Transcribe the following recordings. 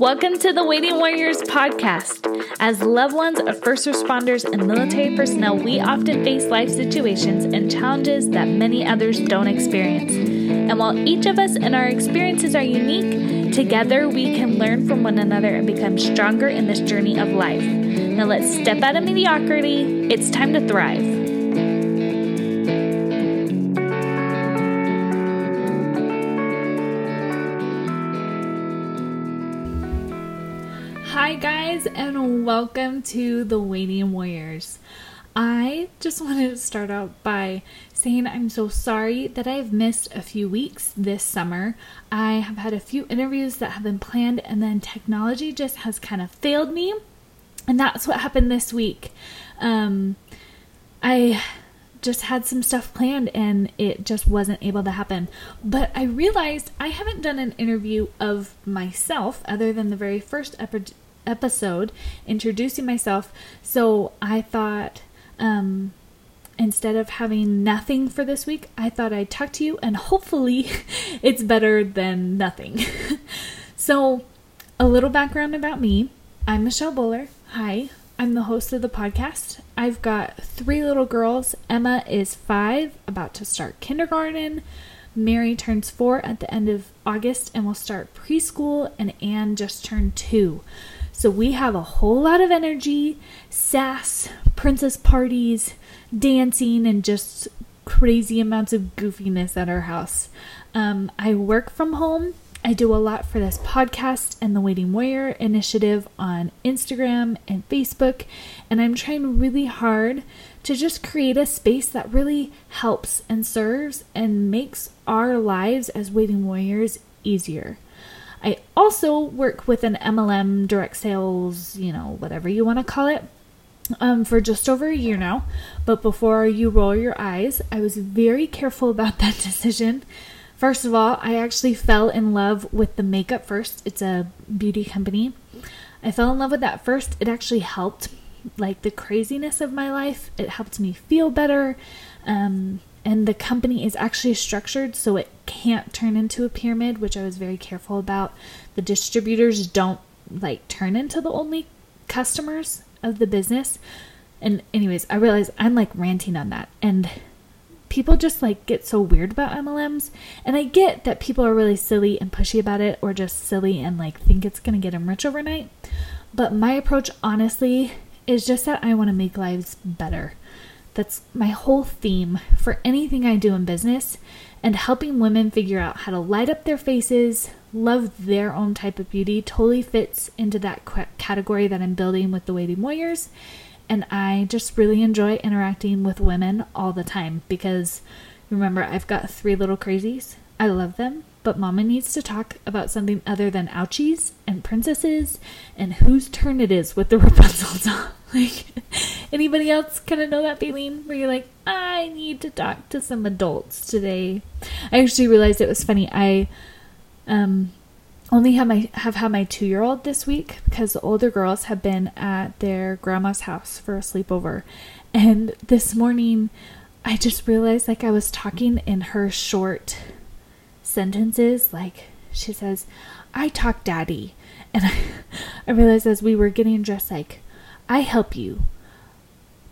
Welcome to the Waiting Warriors podcast. As loved ones of first responders and military personnel, we often face life situations and challenges that many others don't experience. And while each of us and our experiences are unique, together we can learn from one another and become stronger in this journey of life. Now let's step out of mediocrity. It's time to thrive. Guys, and welcome to the Waiting Warriors. I just wanted to start out by saying I'm so sorry that I've missed a few weeks this summer. I have had a few interviews that have been planned, and then technology just has kind of failed me, and that's what happened this week. Um, I just had some stuff planned and it just wasn't able to happen. But I realized I haven't done an interview of myself other than the very first episode introducing myself. So I thought, um, instead of having nothing for this week, I thought I'd talk to you and hopefully it's better than nothing. so, a little background about me I'm Michelle Bowler. Hi, I'm the host of the podcast. I've got three little girls. Emma is five, about to start kindergarten. Mary turns four at the end of August and will start preschool, and Anne just turned two. So we have a whole lot of energy, sass, princess parties, dancing, and just crazy amounts of goofiness at our house. Um, I work from home. I do a lot for this podcast and the Waiting Warrior initiative on Instagram and Facebook, and I'm trying really hard to just create a space that really helps and serves and makes our lives as Waiting Warriors easier. I also work with an MLM direct sales, you know, whatever you want to call it, um, for just over a year now. But before you roll your eyes, I was very careful about that decision. First of all, I actually fell in love with the makeup first. It's a beauty company. I fell in love with that first. It actually helped, like the craziness of my life. It helped me feel better. Um, and the company is actually structured so it can't turn into a pyramid, which I was very careful about. The distributors don't like turn into the only customers of the business. And anyways, I realize I'm like ranting on that and people just like get so weird about MLMs and I get that people are really silly and pushy about it or just silly and like think it's going to get them rich overnight. But my approach honestly is just that I want to make lives better. That's my whole theme for anything I do in business and helping women figure out how to light up their faces, love their own type of beauty totally fits into that category that I'm building with the Waiting Warriors. And I just really enjoy interacting with women all the time because remember, I've got three little crazies. I love them but Mama needs to talk about something other than ouchies and princesses and whose turn it is with the Rapunzel doll. like, anybody else kind of know that feeling where you're like, I need to talk to some adults today? I actually realized it was funny. I um only have my have had my two year old this week because the older girls have been at their grandma's house for a sleepover, and this morning I just realized like I was talking in her short sentences. Like she says, I talk daddy. And I, I realized as we were getting dressed, like, I help you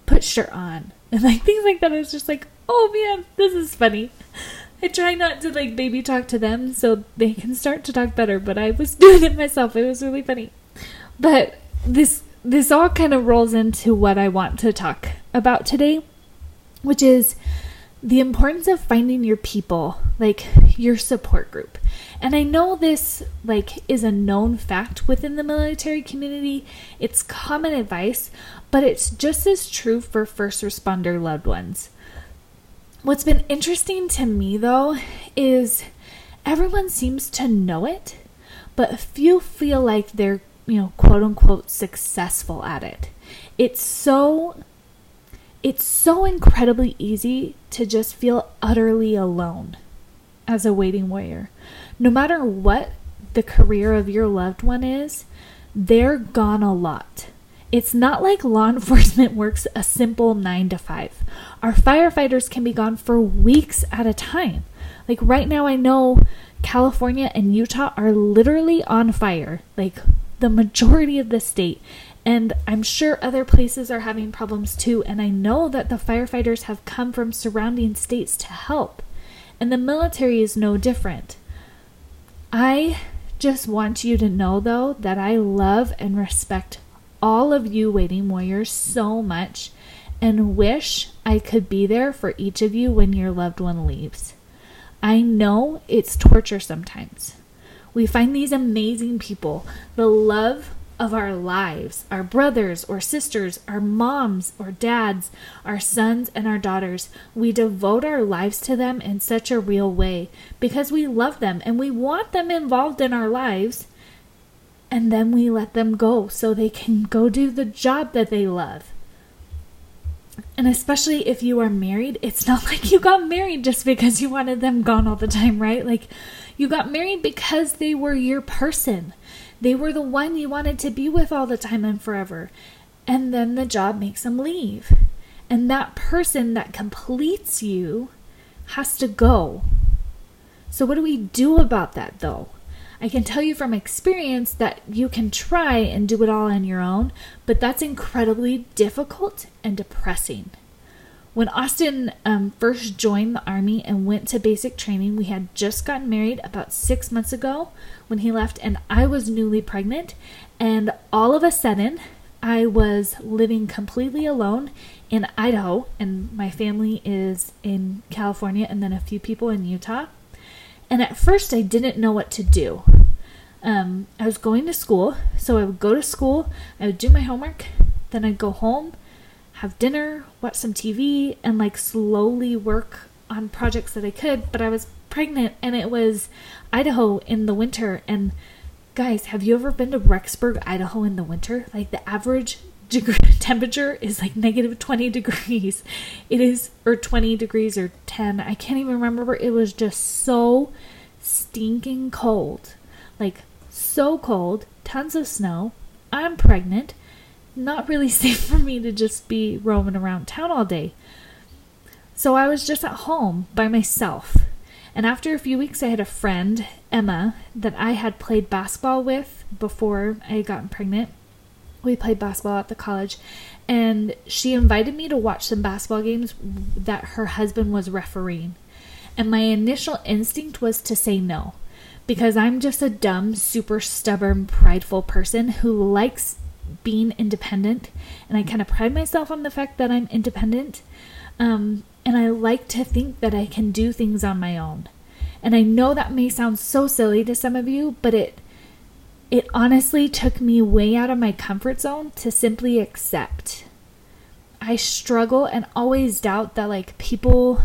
put shirt on. And like things like that. I was just like, oh man, this is funny. I try not to like baby talk to them so they can start to talk better, but I was doing it myself. It was really funny. But this this all kind of rolls into what I want to talk about today, which is the importance of finding your people, like your support group. And I know this like is a known fact within the military community. It's common advice, but it's just as true for first responder loved ones. What's been interesting to me though is everyone seems to know it, but few feel like they're, you know, quote unquote successful at it. It's so it's so incredibly easy to just feel utterly alone as a waiting warrior. No matter what the career of your loved one is, they're gone a lot. It's not like law enforcement works a simple nine to five. Our firefighters can be gone for weeks at a time. Like right now, I know California and Utah are literally on fire, like the majority of the state. And I'm sure other places are having problems too. And I know that the firefighters have come from surrounding states to help. And the military is no different. I just want you to know, though, that I love and respect all of you waiting warriors so much and wish I could be there for each of you when your loved one leaves. I know it's torture sometimes. We find these amazing people, the love of our lives, our brothers or sisters, our moms or dads, our sons and our daughters. We devote our lives to them in such a real way because we love them and we want them involved in our lives. And then we let them go so they can go do the job that they love. And especially if you are married, it's not like you got married just because you wanted them gone all the time, right? Like you got married because they were your person. They were the one you wanted to be with all the time and forever. And then the job makes them leave. And that person that completes you has to go. So, what do we do about that though? I can tell you from experience that you can try and do it all on your own, but that's incredibly difficult and depressing. When Austin um, first joined the Army and went to basic training, we had just gotten married about six months ago when he left, and I was newly pregnant. And all of a sudden, I was living completely alone in Idaho, and my family is in California, and then a few people in Utah. And at first, I didn't know what to do. Um, I was going to school, so I would go to school, I would do my homework, then I'd go home, have dinner, watch some TV, and like slowly work on projects that I could. But I was pregnant, and it was Idaho in the winter. And guys, have you ever been to Rexburg, Idaho in the winter? Like the average degree, temperature is like negative 20 degrees. It is, or 20 degrees or 10. I can't even remember. It was just so stinking cold. Like, so cold, tons of snow. I'm pregnant. Not really safe for me to just be roaming around town all day. So I was just at home by myself. And after a few weeks, I had a friend, Emma, that I had played basketball with before I had gotten pregnant we played basketball at the college and she invited me to watch some basketball games that her husband was refereeing. And my initial instinct was to say no because I'm just a dumb, super stubborn, prideful person who likes being independent. And I kind of pride myself on the fact that I'm independent. Um, and I like to think that I can do things on my own. And I know that may sound so silly to some of you, but it it honestly took me way out of my comfort zone to simply accept. I struggle and always doubt that like people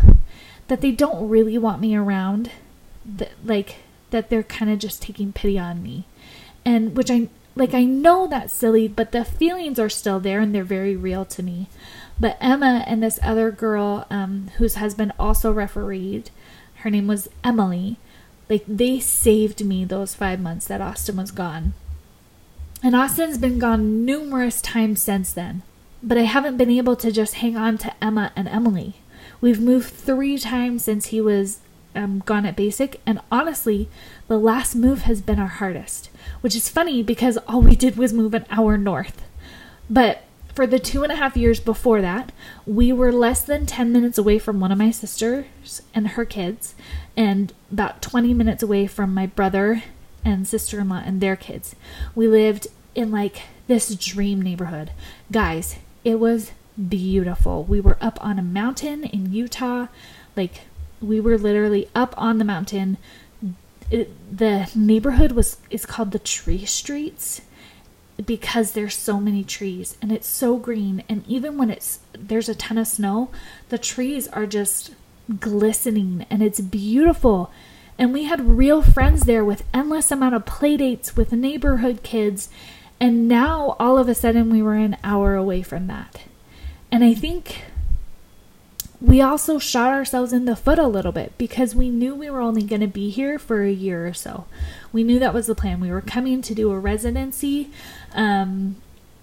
that they don't really want me around that like that they're kind of just taking pity on me. And which I like I know that's silly, but the feelings are still there and they're very real to me. But Emma and this other girl um, whose husband also refereed, her name was Emily like they saved me those five months that Austin was gone. And Austin's been gone numerous times since then. But I haven't been able to just hang on to Emma and Emily. We've moved three times since he was um, gone at basic, and honestly, the last move has been our hardest, which is funny because all we did was move an hour north. But for the two and a half years before that, we were less than 10 minutes away from one of my sisters and her kids, and about 20 minutes away from my brother and sister in law and their kids. We lived in like this dream neighborhood. Guys, it was beautiful. We were up on a mountain in Utah. Like, we were literally up on the mountain. It, the neighborhood was is called the Tree Streets because there's so many trees and it's so green. And even when it's there's a ton of snow the trees are just glistening and it's beautiful. And we had real friends there with endless amount of play dates with neighborhood kids. And now all of a sudden we were an hour away from that. And i think we also shot ourselves in the foot a little bit because we knew we were only going to be here for a year or so. We knew that was the plan. We were coming to do a residency, um,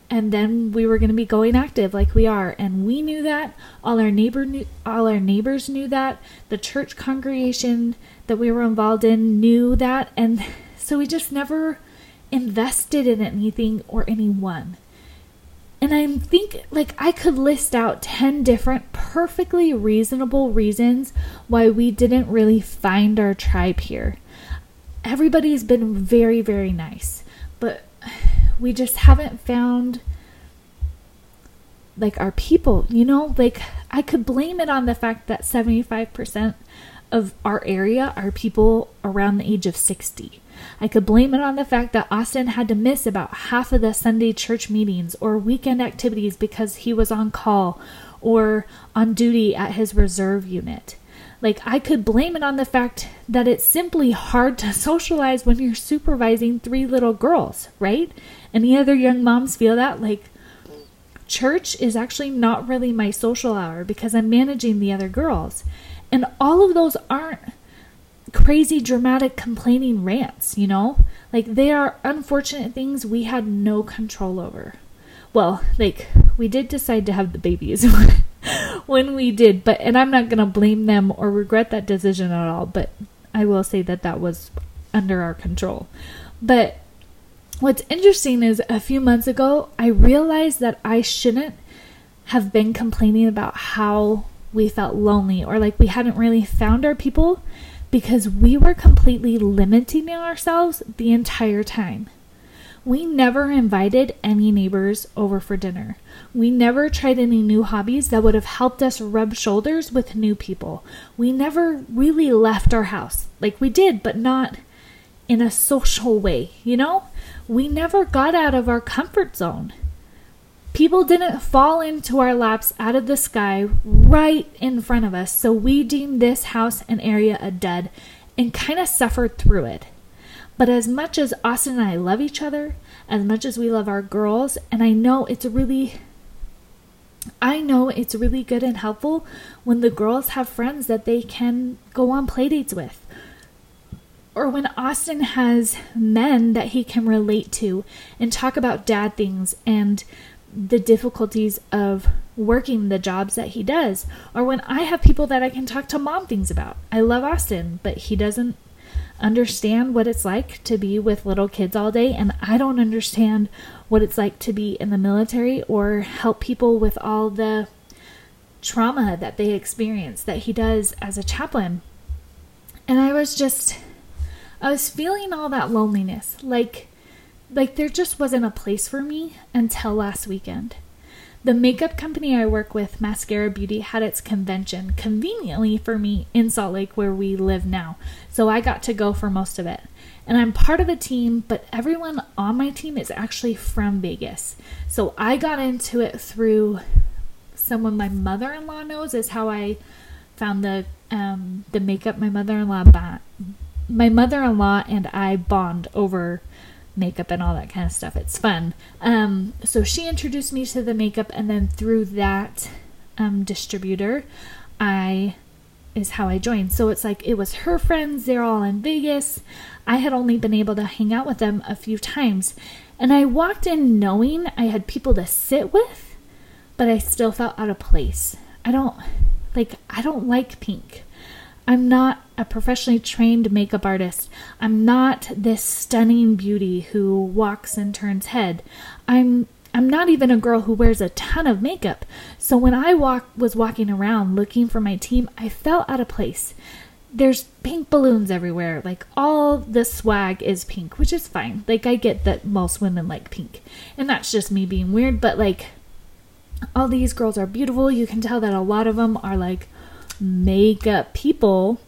and then we were going to be going active like we are. And we knew that. All our neighbor knew all our neighbors knew that. The church congregation that we were involved in knew that. And so we just never invested in anything or anyone and i think like i could list out 10 different perfectly reasonable reasons why we didn't really find our tribe here everybody's been very very nice but we just haven't found like our people, you know? Like I could blame it on the fact that 75% of our area are people around the age of 60. I could blame it on the fact that Austin had to miss about half of the Sunday church meetings or weekend activities because he was on call or on duty at his reserve unit. Like, I could blame it on the fact that it's simply hard to socialize when you're supervising three little girls, right? Any other young moms feel that? Like, church is actually not really my social hour because I'm managing the other girls. And all of those aren't crazy dramatic complaining rants, you know? Like, they are unfortunate things we had no control over. Well, like, we did decide to have the babies. when we did. But and I'm not going to blame them or regret that decision at all, but I will say that that was under our control. But what's interesting is a few months ago, I realized that I shouldn't have been complaining about how we felt lonely or like we hadn't really found our people because we were completely limiting ourselves the entire time. We never invited any neighbors over for dinner. We never tried any new hobbies that would have helped us rub shoulders with new people. We never really left our house. Like we did, but not in a social way, you know? We never got out of our comfort zone. People didn't fall into our laps out of the sky right in front of us, so we deemed this house and area a dud and kind of suffered through it. But as much as Austin and I love each other, as much as we love our girls, and I know it's really I know it's really good and helpful when the girls have friends that they can go on playdates with. Or when Austin has men that he can relate to and talk about dad things and the difficulties of working the jobs that he does. Or when I have people that I can talk to mom things about. I love Austin, but he doesn't understand what it's like to be with little kids all day, and I don't understand what it's like to be in the military or help people with all the trauma that they experience that he does as a chaplain. And I was just I was feeling all that loneliness. Like like there just wasn't a place for me until last weekend. The makeup company I work with, Maskcara Beauty, had its convention conveniently for me in Salt Lake where we live now. So I got to go for most of it. And I'm part of a team, but everyone on my team is actually from Vegas. So I got into it through someone my mother-in-law knows is how I found the um, the makeup my mother-in-law bought. My mother-in-law and I bond over makeup and all that kind of stuff. It's fun. Um, so she introduced me to the makeup, and then through that um, distributor, I is how I joined. So it's like it was her friends, they're all in Vegas. I had only been able to hang out with them a few times. And I walked in knowing I had people to sit with, but I still felt out of place. I don't like I don't like pink. I'm not a professionally trained makeup artist. I'm not this stunning beauty who walks and turns head. I'm I'm not even a girl who wears a ton of makeup. So when I walk was walking around looking for my team, I felt out of place. There's pink balloons everywhere. Like all the swag is pink, which is fine. Like I get that most women like pink. And that's just me being weird, but like all these girls are beautiful. You can tell that a lot of them are like makeup people.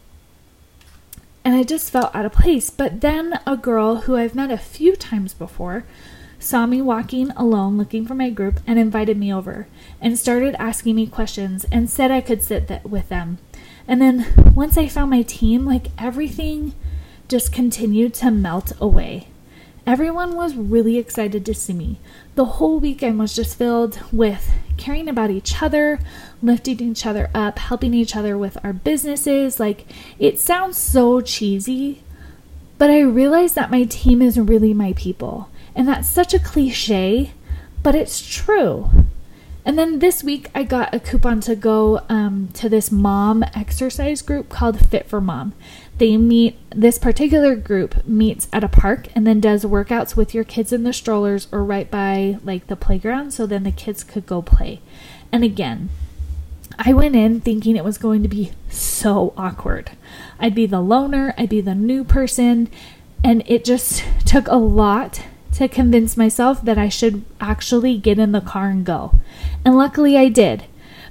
And I just felt out of place. But then a girl who I've met a few times before saw me walking alone looking for my group and invited me over and started asking me questions and said I could sit th- with them. And then once I found my team, like everything just continued to melt away. Everyone was really excited to see me. The whole weekend was just filled with caring about each other, lifting each other up, helping each other with our businesses. Like, it sounds so cheesy, but I realize that my team is really my people. And that's such a cliche, but it's true. And then this week, I got a coupon to go um, to this mom exercise group called Fit for Mom. They meet, this particular group meets at a park and then does workouts with your kids in the strollers or right by like the playground so then the kids could go play. And again, I went in thinking it was going to be so awkward. I'd be the loner, I'd be the new person, and it just took a lot to convince myself that I should actually get in the car and go. And luckily I did.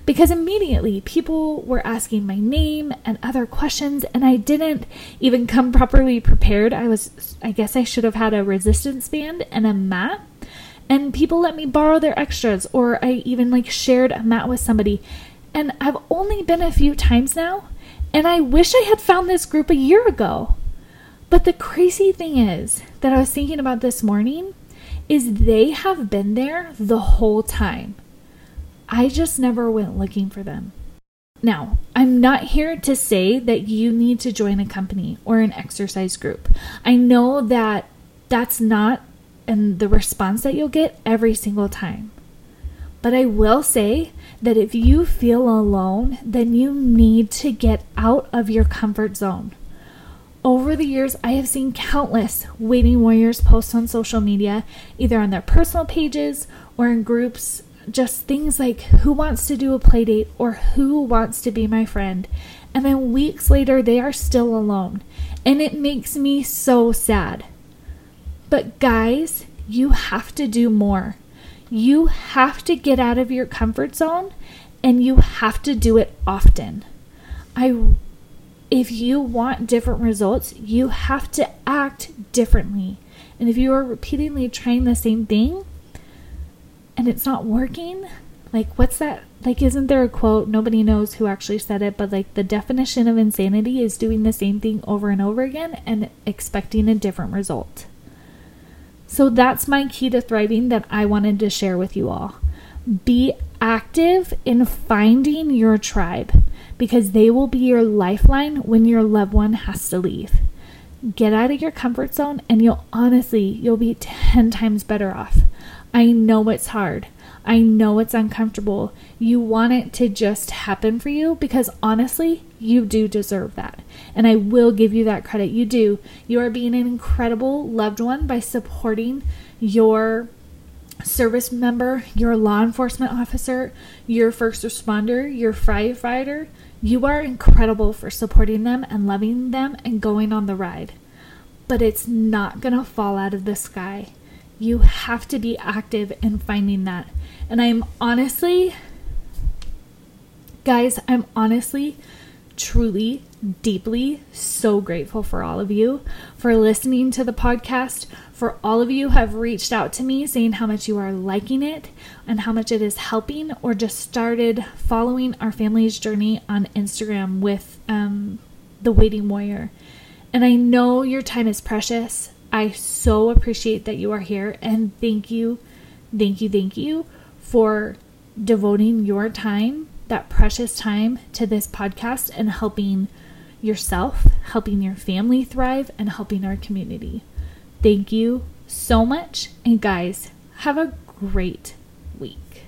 Because immediately people were asking my name and other questions, and I didn't even come properly prepared. I was, I guess I should have had a resistance band and a mat. And people let me borrow their extras, or I even like shared a mat with somebody. And I've only been a few times now, and I wish I had found this group a year ago. But the crazy thing is that I was thinking about this morning is they have been there the whole time. I just never went looking for them. Now, I'm not here to say that you need to join a company or an exercise group. I know that that's not and the response that you'll get every single time. But I will say that if you feel alone, then you need to get out of your comfort zone. Over the years, I have seen countless Waiting Warriors post on social media, either on their personal pages or in groups, just things like who wants to do a play date or who wants to be my friend. And then weeks later, they are still alone. And it makes me so sad. But guys, you have to do more. You have to get out of your comfort zone and you have to do it often. I if you want different results, you have to act differently. And if you are repeatedly trying the same thing and it's not working, like what's that? Like, isn't there a quote? Nobody knows who actually said it, but like the definition of insanity is doing the same thing over and over again and expecting a different result. So that's my key to thriving that I wanted to share with you all. Be active in finding your tribe because they will be your lifeline when your loved one has to leave. Get out of your comfort zone and you'll honestly, you'll be 10 times better off. I know it's hard. I know it's uncomfortable. You want it to just happen for you because honestly, you do deserve that. And I will give you that credit. You do. You are being an incredible loved one by supporting your service member, your law enforcement officer, your first responder, your firefighter, you are incredible for supporting them and loving them and going on the ride. But it's not going to fall out of the sky. You have to be active in finding that. And I'm honestly, guys, I'm honestly truly, deeply so grateful for all of you for listening to the podcast. For all of you have reached out to me saying how much you are liking it and how much it is helping, or just started following our family's journey on Instagram with um, the Waiting Warrior. And I know your time is precious. I so appreciate that you are here and thank you, thank you, thank you for devoting your time that precious time to this podcast and helping yourself, helping your family thrive, and helping our community. Thank you so much. And guys, have a great week.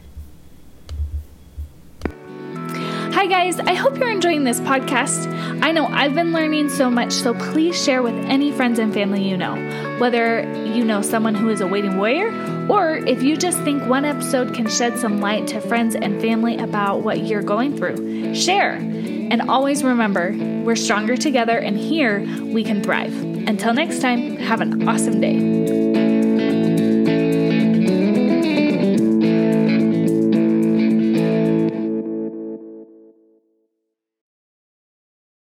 Hi, guys. I hope you're enjoying this podcast. I know I've been learning so much, so please share with any friends and family you know, whether you know someone who is a waiting warrior or if you just think one episode can shed some light to friends and family about what you're going through. Share. And always remember, we're stronger together, and here we can thrive. Until next time, have an awesome day.